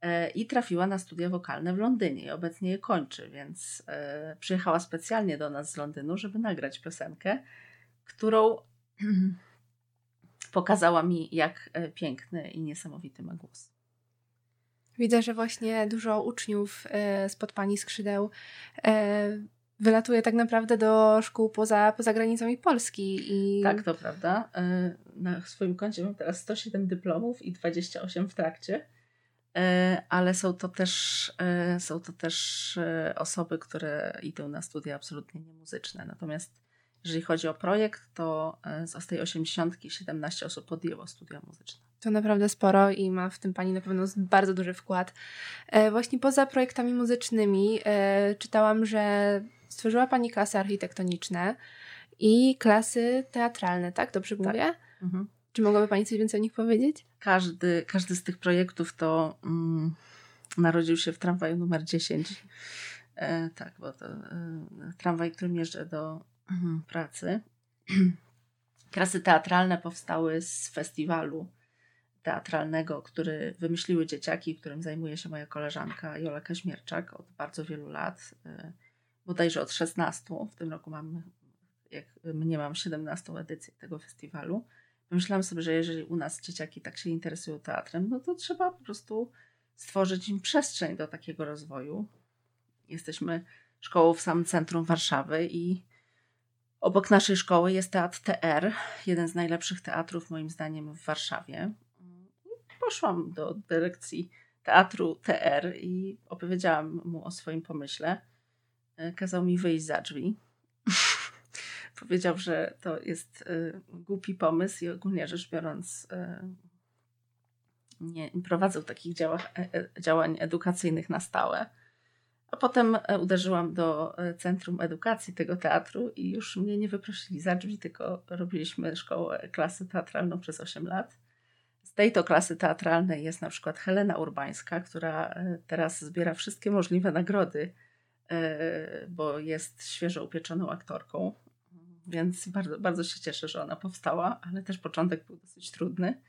e, i trafiła na studia wokalne w Londynie i obecnie je kończy, więc przyjechała specjalnie do nas z Londynu, żeby nagrać piosenkę, którą pokazała mi, jak e, piękny i niesamowity ma głos. Widzę, że właśnie dużo uczniów e, spod Pani skrzydeł e, wylatuje tak naprawdę do szkół poza, poza granicami Polski. I... Tak, to prawda. Na swoim koncie mam teraz 107 dyplomów i 28 w trakcie. Ale są to też, są to też osoby, które idą na studia absolutnie niemuzyczne. Natomiast jeżeli chodzi o projekt, to z tej 80 17 osób podjęło studia muzyczne. To naprawdę sporo i ma w tym Pani na pewno bardzo duży wkład. Właśnie poza projektami muzycznymi czytałam, że stworzyła Pani klasy architektoniczne i klasy teatralne, tak? Dobrze tak. mówię? Mhm. Czy mogłaby Pani coś więcej o nich powiedzieć? Każdy, każdy z tych projektów to mm, narodził się w tramwaju numer 10. E, tak, bo to e, tramwaj, którym jeżdżę do pracy. Klasy teatralne powstały z festiwalu teatralnego, który wymyśliły dzieciaki, którym zajmuje się moja koleżanka Jola Kaźmierczak od bardzo wielu lat. E, bodajże od 16. W tym roku mam, jak mnie mam 17 edycję tego festiwalu. Pomyślałam sobie, że jeżeli u nas dzieciaki tak się interesują teatrem, no to trzeba po prostu stworzyć im przestrzeń do takiego rozwoju. Jesteśmy szkołą w samym centrum Warszawy i obok naszej szkoły jest teatr TR, jeden z najlepszych teatrów moim zdaniem w Warszawie. Poszłam do dyrekcji teatru TR i opowiedziałam mu o swoim pomyśle. E, kazał mi wyjść za drzwi. Powiedział, że to jest e, głupi pomysł i ogólnie rzecz biorąc e, nie prowadzą takich działach, działań edukacyjnych na stałe. A potem uderzyłam do Centrum Edukacji tego teatru i już mnie nie wyprosili za drzwi, tylko robiliśmy szkołę, klasę teatralną przez 8 lat. Z tej to klasy teatralnej jest na przykład Helena Urbańska, która teraz zbiera wszystkie możliwe nagrody E, bo jest świeżo upieczoną aktorką, więc bardzo, bardzo się cieszę, że ona powstała, ale też początek był dosyć trudny.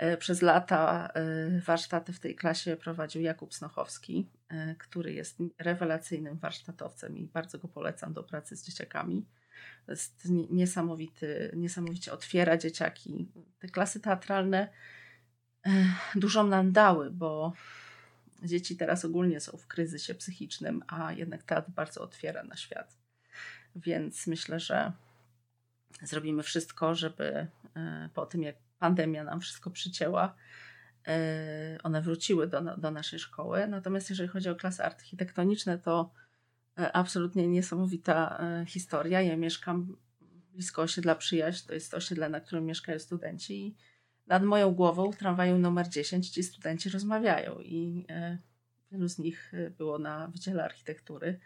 E, przez lata e, warsztaty w tej klasie prowadził Jakub Snochowski, który jest rewelacyjnym warsztatowcem i bardzo go polecam do pracy z dzieciakami. Jest niesamowity, niesamowicie otwiera dzieciaki. Te klasy teatralne dużo nam dały, bo Dzieci teraz ogólnie są w kryzysie psychicznym, a jednak teatr bardzo otwiera na świat. Więc myślę, że zrobimy wszystko, żeby e, po tym, jak pandemia nam wszystko przycięła, e, one wróciły do, do naszej szkoły. Natomiast jeżeli chodzi o klasy architektoniczne, to e, absolutnie niesamowita historia. Ja mieszkam blisko osiedla Przyjaźń, to jest osiedle, na którym mieszkają studenci. Nad moją głową tramwaju numer 10 ci studenci rozmawiają. I e, wielu z nich e, było na Wydziale Architektury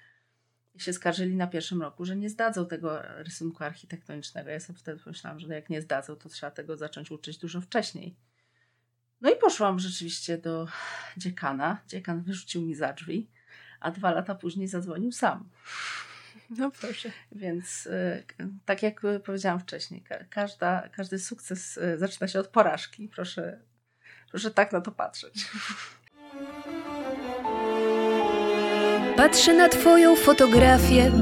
i się skarżyli na pierwszym roku, że nie zdadzą tego rysunku architektonicznego. Ja sobie wtedy pomyślałam, że jak nie zdadzą, to trzeba tego zacząć uczyć dużo wcześniej. No i poszłam rzeczywiście do dziekana. Dziekan wyrzucił mi za drzwi, a dwa lata później zadzwonił sam. No proszę. Więc y, tak jak powiedziałam wcześniej, każda, każdy sukces y, zaczyna się od porażki. Proszę, proszę tak na to patrzeć. Patrzę na Twoją fotografię,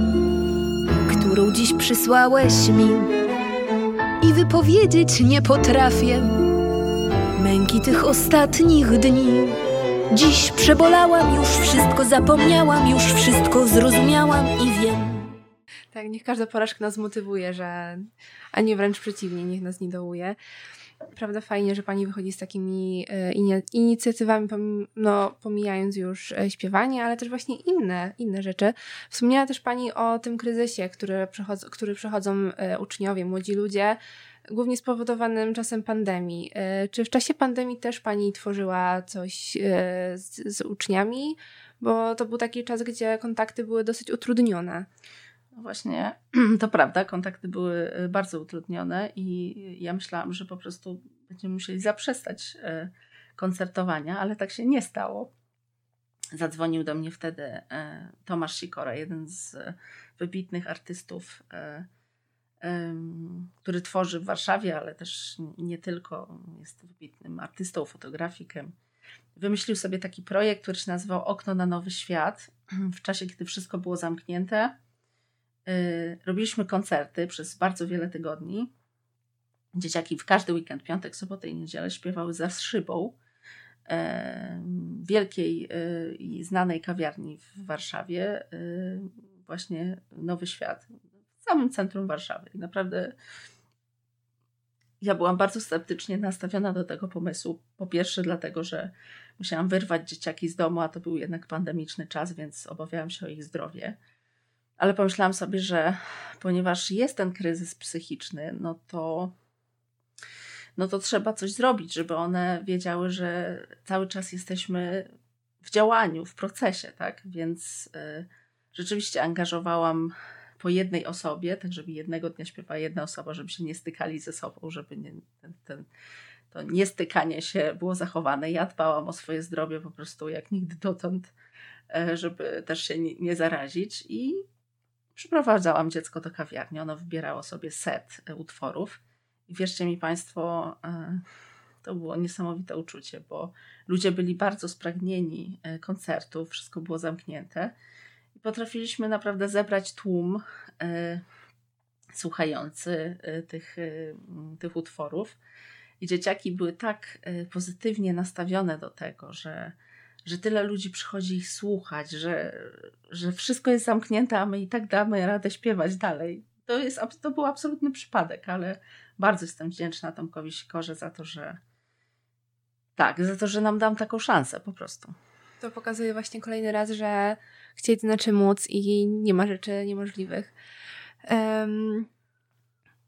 którą dziś przysłałeś mi, i wypowiedzieć nie potrafię męki tych ostatnich dni. Dziś przebolałam, już wszystko zapomniałam, już wszystko zrozumiałam i wiem. Tak, niech każda porażka nas motywuje, że, a nie wręcz przeciwnie, niech nas nie dołuje. Prawda, fajnie, że pani wychodzi z takimi e, inicjatywami, no, pomijając już e, śpiewanie, ale też właśnie inne, inne rzeczy. Wspomniała też pani o tym kryzysie, który, przechodzą, który przechodzą e, uczniowie, młodzi ludzie, głównie spowodowanym czasem pandemii. Czy w czasie pandemii też pani tworzyła coś z, z uczniami? Bo to był taki czas, gdzie kontakty były dosyć utrudnione. Właśnie, to prawda, kontakty były y, bardzo utrudnione i ja myślałam, że po prostu będziemy musieli zaprzestać y, koncertowania, ale tak się nie stało. Zadzwonił do mnie wtedy y, Tomasz Sikora, jeden z wybitnych artystów, który tworzy w Warszawie, ale też nie tylko, jest wybitnym artystą, fotografikiem. Wymyślił sobie taki projekt, który się nazywał Okno na Nowy Świat. W czasie, kiedy wszystko było zamknięte, robiliśmy koncerty przez bardzo wiele tygodni. Dzieciaki w każdy weekend, piątek, sobotę i niedzielę śpiewały za szybą wielkiej y, i znanej kawiarni w Warszawie, y, właśnie Nowy Świat, w samym centrum Warszawy. I naprawdę ja byłam bardzo sceptycznie nastawiona do tego pomysłu. Po pierwsze, dlatego, że musiałam wyrwać dzieciaki z domu, a to był jednak pandemiczny czas, więc obawiałam się o ich zdrowie. Ale pomyślałam sobie, że ponieważ jest ten kryzys psychiczny, no to, no to trzeba coś zrobić, żeby one wiedziały, że cały czas jesteśmy w działaniu, w procesie, tak? Więc y, rzeczywiście angażowałam po jednej osobie, tak żeby jednego dnia śpiewała jedna osoba, żeby się nie stykali ze sobą, żeby nie, ten, ten, to niestykanie się było zachowane. Ja dbałam o swoje zdrowie po prostu jak nigdy dotąd, e, żeby też się nie, nie zarazić i przyprowadzałam dziecko do kawiarni. Ono wybierało sobie set e, utworów i wierzcie mi Państwo, e, to było niesamowite uczucie, bo ludzie byli bardzo spragnieni koncertów, wszystko było zamknięte potrafiliśmy naprawdę zebrać tłum słuchający tych, tych utworów. I dzieciaki były tak pozytywnie nastawione do tego, że, że tyle ludzi przychodzi ich słuchać, że, że wszystko jest zamknięte, a my i tak damy radę śpiewać dalej. To, jest, to był absolutny przypadek, ale bardzo jestem wdzięczna Tomkowi Sikorze za to, że tak, za to, że nam dam taką szansę po prostu. To pokazuje właśnie kolejny raz, że chcieć znaczy móc i nie ma rzeczy niemożliwych. Um,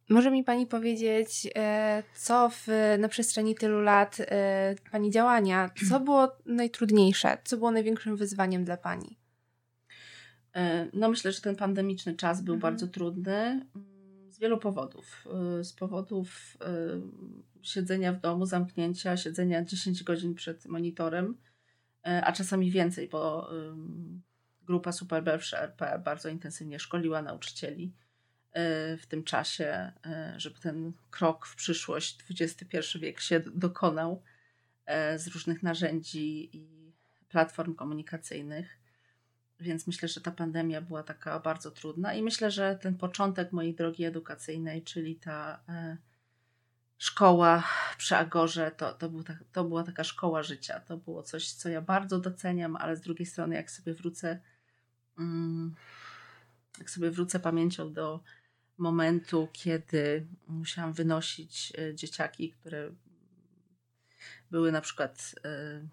może mi Pani powiedzieć, e, co w, na przestrzeni tylu lat e, Pani działania, co było najtrudniejsze, co było największym wyzwaniem dla Pani? E, no myślę, że ten pandemiczny czas był mhm. bardzo trudny mm, z wielu powodów. Z powodów siedzenia w domu, zamknięcia, siedzenia 10 godzin przed monitorem, a czasami więcej, bo grupa Superbel przy RP bardzo intensywnie szkoliła nauczycieli w tym czasie, y, żeby ten krok w przyszłość, XXI wiek się dokonał y, z różnych narzędzi i platform komunikacyjnych. Więc myślę, że ta pandemia była taka bardzo trudna i myślę, że ten początek mojej drogi edukacyjnej, czyli ta szkoła przy Agorze, to, to, był ta, to była taka szkoła życia. To było coś, co ja bardzo doceniam, ale z drugiej strony, jak sobie wrócę Mm, jak sobie wrócę pamięcią do momentu, kiedy musiałam wynosić e, dzieciaki, które były na przykład e,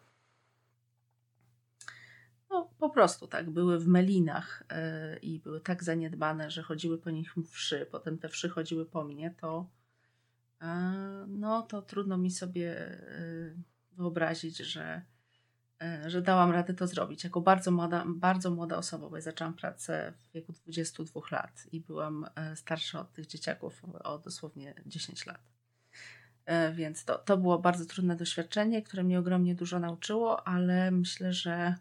no, po prostu tak, były w melinach e, i były tak zaniedbane, że chodziły po nich wszy, potem te wszy chodziły po mnie, to no to trudno mi sobie wyobrazić, że że dałam radę to zrobić. Jako bardzo młoda, bardzo młoda osoba, bo ja zaczęłam pracę w wieku 22 lat i byłam e, starsza od tych dzieciaków o dosłownie 10 lat. E, więc to, to było bardzo trudne doświadczenie, które mnie ogromnie dużo nauczyło, ale myślę, że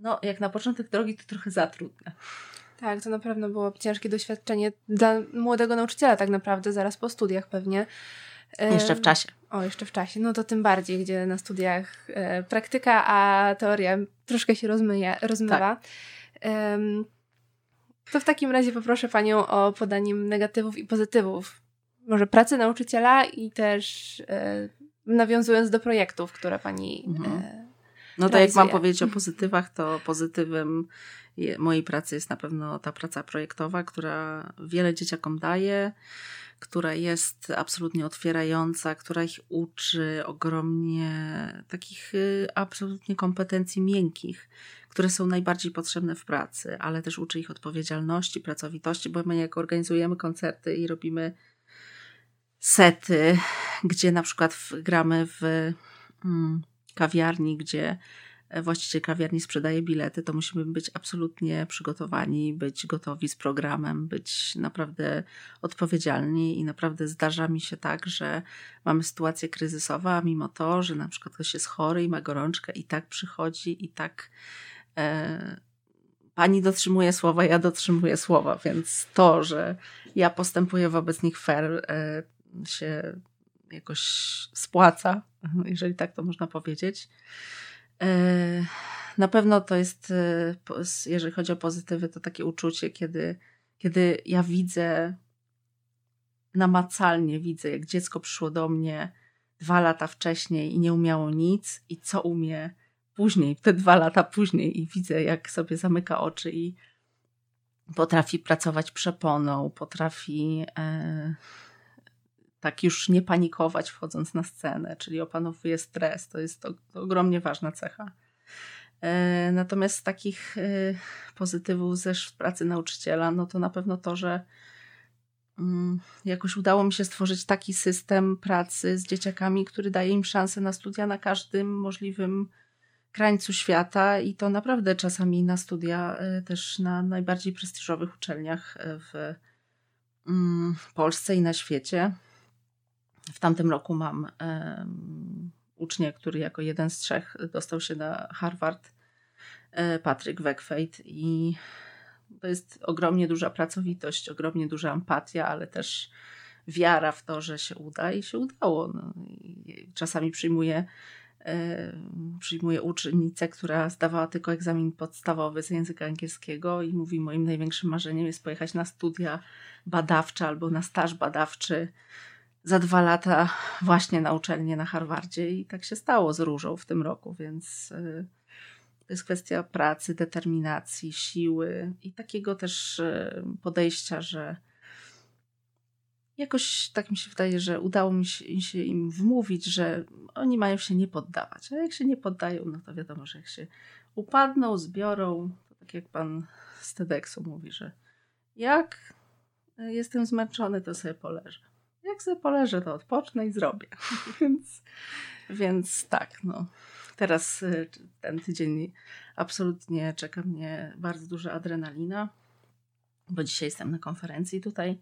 no, jak na początek drogi to trochę za trudne. Tak, to na pewno było ciężkie doświadczenie dla młodego nauczyciela, tak naprawdę, zaraz po studiach pewnie. Jeszcze w czasie. O, jeszcze w czasie. No to tym bardziej, gdzie na studiach e, praktyka, a teoria troszkę się rozmyje, rozmywa. Tak. to w takim razie poproszę Panią o podanie negatywów i pozytywów. Może pracy nauczyciela i też e, nawiązując do projektów, które Pani mhm. e, No to jak mam powiedzieć o pozytywach, to pozytywem mojej pracy jest na pewno ta praca projektowa, która wiele dzieciakom daje która jest absolutnie otwierająca, która ich uczy ogromnie takich y, absolutnie kompetencji miękkich, które są najbardziej potrzebne w pracy, ale też uczy ich odpowiedzialności, pracowitości, bo my jak organizujemy koncerty i robimy sety, gdzie na przykład gramy w mm, kawiarni, gdzie właściciel kawiarni sprzedaje bilety, to musimy być absolutnie przygotowani, być gotowi z programem, być naprawdę odpowiedzialni i naprawdę zdarza mi się tak, że mamy sytuację kryzysową, a mimo to, że na przykład ktoś jest chory i ma gorączkę i tak przychodzi i tak e, pani dotrzymuje słowa, ja dotrzymuję słowa, więc to, że ja postępuję wobec nich fair e, się jakoś spłaca, jeżeli tak to można powiedzieć. E, na pewno to jest, e, jeżeli chodzi o pozytywy, to takie uczucie, kiedy, kiedy ja widzę, namacalnie widzę, jak dziecko przyszło do mnie dwa lata wcześniej i nie umiało nic, i co umie później, te dwa lata później, i widzę, jak sobie zamyka oczy i, potrafi pracować przeponą, potrafi e, tak już nie panikować wchodząc na scenę, czyli opanowuje stres. To jest to, to ogromnie ważna cecha. E, natomiast z takich e, pozytywów też w pracy nauczyciela, no to na pewno to, że mm, jakoś udało mi się stworzyć taki system pracy z dzieciakami, który daje im szansę na studia na każdym możliwym krańcu świata i to naprawdę czasami na studia e, też na najbardziej prestiżowych uczelniach w mm, Polsce i na świecie. W tamtym roku mam ucznia, który jako jeden z trzech dostał się na Harvard, e, Patryk Weckfeit i to jest ogromnie duża pracowitość, ogromnie duża empatia, ale też wiara w to, że się uda i się udało. No, czasami przyjmuję, e, przyjmuję uczennicę, która zdawała tylko egzamin podstawowy z języka angielskiego i mówi, moim największym marzeniem jest pojechać na studia badawcze albo na staż badawczy za dwa lata właśnie na uczelnię na Harvardzie i tak się stało z Różą w tym roku, więc y, to jest kwestia pracy, determinacji, siły i takiego też y, podejścia, że jakoś tak mi się wydaje, że udało mi się, im wmówić, że oni mają się nie poddawać. A jak się nie poddają, no to wiadomo, że jak się upadną, zbiorą, to tak jak pan z TEDxu mówi, że jak jestem zmęczony, to sobie poleżę jak sobie poleżę, to odpocznę i zrobię. więc, więc tak, no. Teraz y, ten tydzień absolutnie czeka mnie bardzo duża adrenalina, bo dzisiaj jestem na konferencji tutaj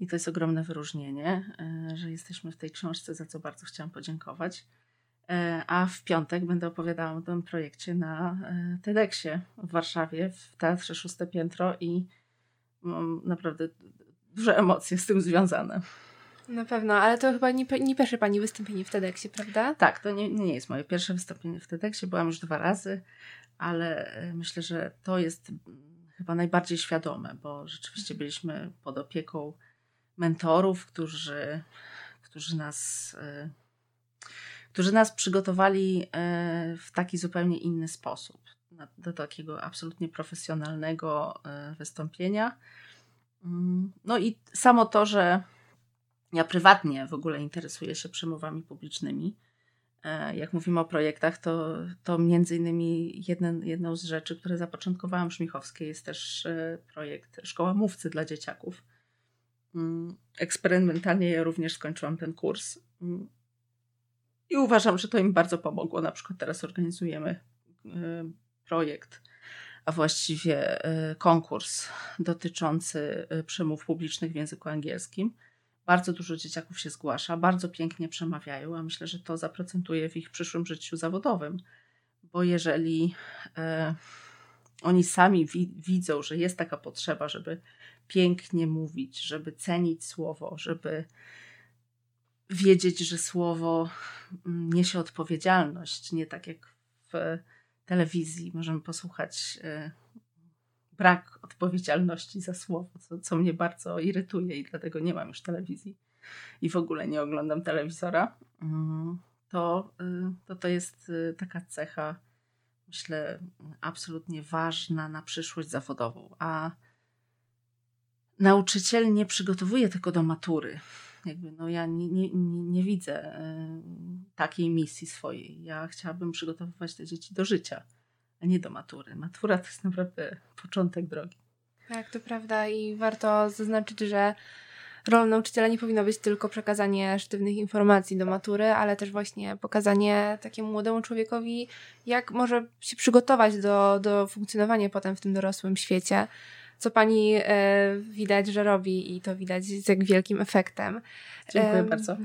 i to jest ogromne wyróżnienie, y, że jesteśmy w tej książce, za co bardzo chciałam podziękować. Y, a w piątek będę opowiadała o tym projekcie na TEDxie w Warszawie, w Teatrze Szóste Piętro i mam naprawdę duże emocje z tym związane. Na pewno, ale to chyba nie, nie pierwsze Pani wystąpienie w TEDxie, prawda? Tak, to nie, nie jest moje pierwsze wystąpienie w TEDxie. Byłam już dwa razy, ale e, myślę, że to jest chyba najbardziej świadome, bo rzeczywiście byliśmy pod opieką mentorów, którzy, którzy nas e, którzy nas przygotowali e, w taki zupełnie inny sposób do takiego absolutnie profesjonalnego wystąpienia. Mm, no i samo to, że ja prywatnie w ogóle interesuję się przemowami publicznymi. E, jak mówimy o projektach, to, to między innymi jeden, jedną z rzeczy, które zapoczątkowałam w Szmichowskiej jest też e, projekt Szkoła Mówcy dla dzieciaków. Mm, eksperymentalnie ja również skończyłam ten kurs mm, i uważam, że to im bardzo pomogło. Na przykład teraz organizujemy e, projekt, a właściwie konkurs dotyczący przemów publicznych w języku angielskim bardzo dużo dzieciaków się zgłasza, bardzo pięknie przemawiają, a myślę, że to zaprocentuje w ich przyszłym życiu zawodowym, bo jeżeli e, oni sami wi widzą, że jest taka potrzeba, żeby pięknie mówić, żeby cenić słowo, żeby wiedzieć, że słowo mm, niesie odpowiedzialność, nie tak jak w telewizji. Możemy posłuchać e, brak odpowiedzialności za słowo, co, co mnie bardzo irytuje i dlatego nie mam już telewizji i w ogóle nie oglądam telewizora, mm, to y, to, to jest y, taka cecha, myślę, absolutnie ważna na przyszłość zawodową. A nauczyciel nie przygotowuje tylko do matury. Jakby, no ja nie, nie, nie widzę y, takiej misji swojej. Ja chciałabym przygotowywać te dzieci do życia a nie do matury. Matura to jest naprawdę początek drogi. Tak, to prawda i warto zaznaczyć, że rolą nauczyciela nie powinno być tylko przekazanie sztywnych informacji do matury, ale też właśnie pokazanie takiemu młodemu człowiekowi, jak może się przygotować do, do funkcjonowania potem w tym dorosłym świecie, co pani e, widać, że robi i to widać z jak wielkim efektem. Dziękuję e, bardzo.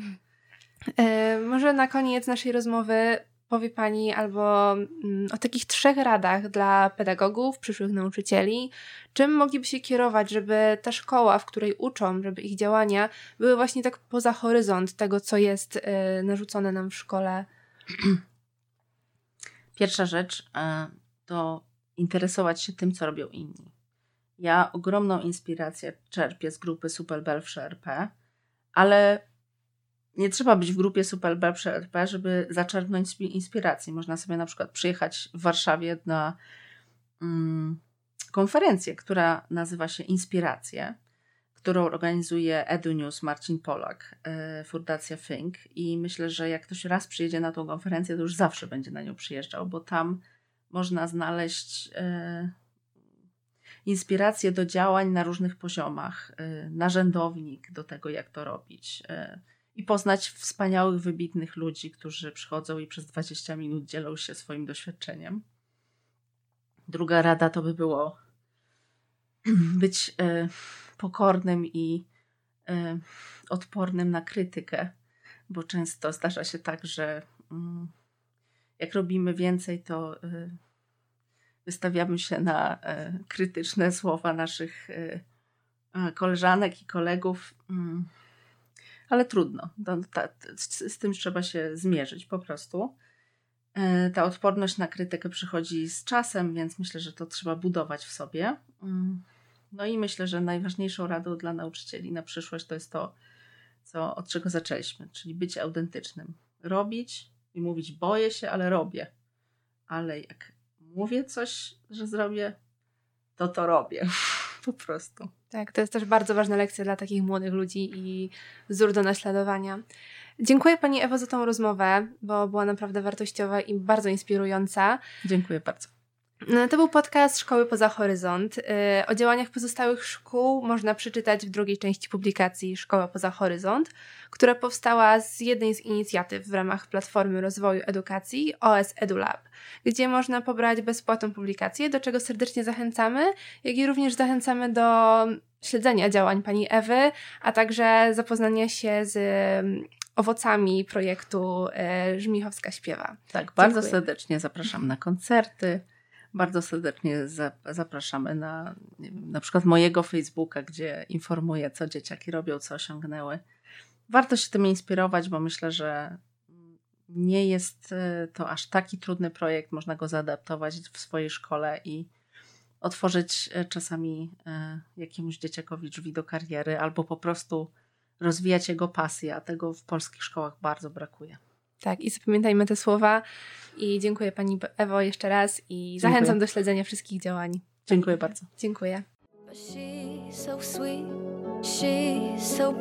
E, może na koniec naszej rozmowy powie Pani albo mm, o takich trzech radach dla pedagogów, przyszłych nauczycieli, czym mogliby się kierować, żeby ta szkoła, w której uczą, żeby ich działania były właśnie tak poza horyzont tego, co jest y, narzucone nam w szkole? Pierwsza rzecz y, to interesować się tym, co robią inni. Ja ogromną inspirację czerpię z grupy Super w RP, ale nie trzeba być w grupie Super RP, żeby zaczerpnąć inspiracji. Można sobie na przykład przyjechać w Warszawie na, mm, konferencję, która nazywa się Inspiracje, którą organizuje EduNews Marcin Polak, e, Fundacja Think i myślę, że jak ktoś raz przyjedzie na tą konferencję, to już zawsze będzie na nią przyjeżdżał, bo tam można znaleźć e, inspiracje do działań na różnych poziomach, e, narzędownik do tego, jak to robić i poznać wspaniałych, wybitnych ludzi, którzy przychodzą i przez 20 minut dzielą się swoim doświadczeniem. Druga rada to by było być e, pokornym i e, odpornym na krytykę, bo często zdarza się tak, że mm, jak robimy więcej, to e, wystawiamy się na krytyczne słowa naszych koleżanek i kolegów. Ale trudno. z tym trzeba się zmierzyć po prostu. E, ta odporność na krytykę przychodzi z czasem, więc myślę, że to trzeba budować w sobie. Mm. No i myślę, że najważniejszą radą dla nauczycieli na przyszłość to jest to, co, od czego zaczęliśmy, czyli być autentycznym. Robić i mówić, boję się, ale robię. Ale jak mówię coś, że zrobię, to to robię. po prostu. Tak, to jest też bardzo ważna lekcja dla takich młodych ludzi i wzór do naśladowania. Dziękuję Pani Ewo za tą rozmowę, bo była naprawdę wartościowa i bardzo inspirująca. Dziękuję bardzo. No, to był podcast Szkoły Poza Horyzont. Y, o działaniach pozostałych szkół można przeczytać w drugiej części publikacji Szkoła Poza Horyzont, która powstała z jednej z inicjatyw w ramach Platformy Rozwoju Edukacji OS EduLab, gdzie można pobrać bezpłatną publikację, do czego serdecznie zachęcamy, jak i również zachęcamy do śledzenia działań Pani Ewy, a także zapoznania się z mm, owocami projektu y, Żmichowska Śpiewa. Tak, bardzo Dziękuję. serdecznie zapraszam na koncerty bardzo serdecznie zapraszamy na na przykład mojego Facebooka, gdzie informuję, co dzieciaki robią, co osiągnęły. Warto się tym inspirować, bo myślę, że nie jest e, to aż taki trudny projekt. Można go zaadaptować w swojej szkole i otworzyć e, czasami e, jakiemuś dzieciakowi drzwi do kariery, albo po prostu rozwijać jego pasję, a tego w polskich szkołach bardzo brakuje. Tak, i zapamiętajmy te słowa. I dziękuję Pani Ewo jeszcze raz i dziękuję. zachęcam do śledzenia wszystkich działań. Dziękuję bardzo. Dziękuję. She's so sweet, she's so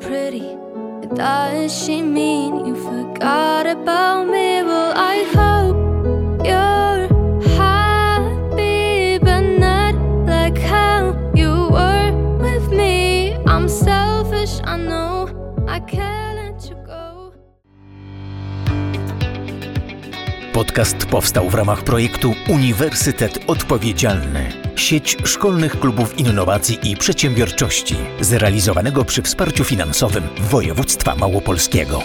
Podcast powstał w ramach projektu Uniwersytet Odpowiedzialny. Sieć szkolnych klubów innowacji i przedsiębiorczości, zrealizowanego przy wsparciu finansowym województwa małopolskiego.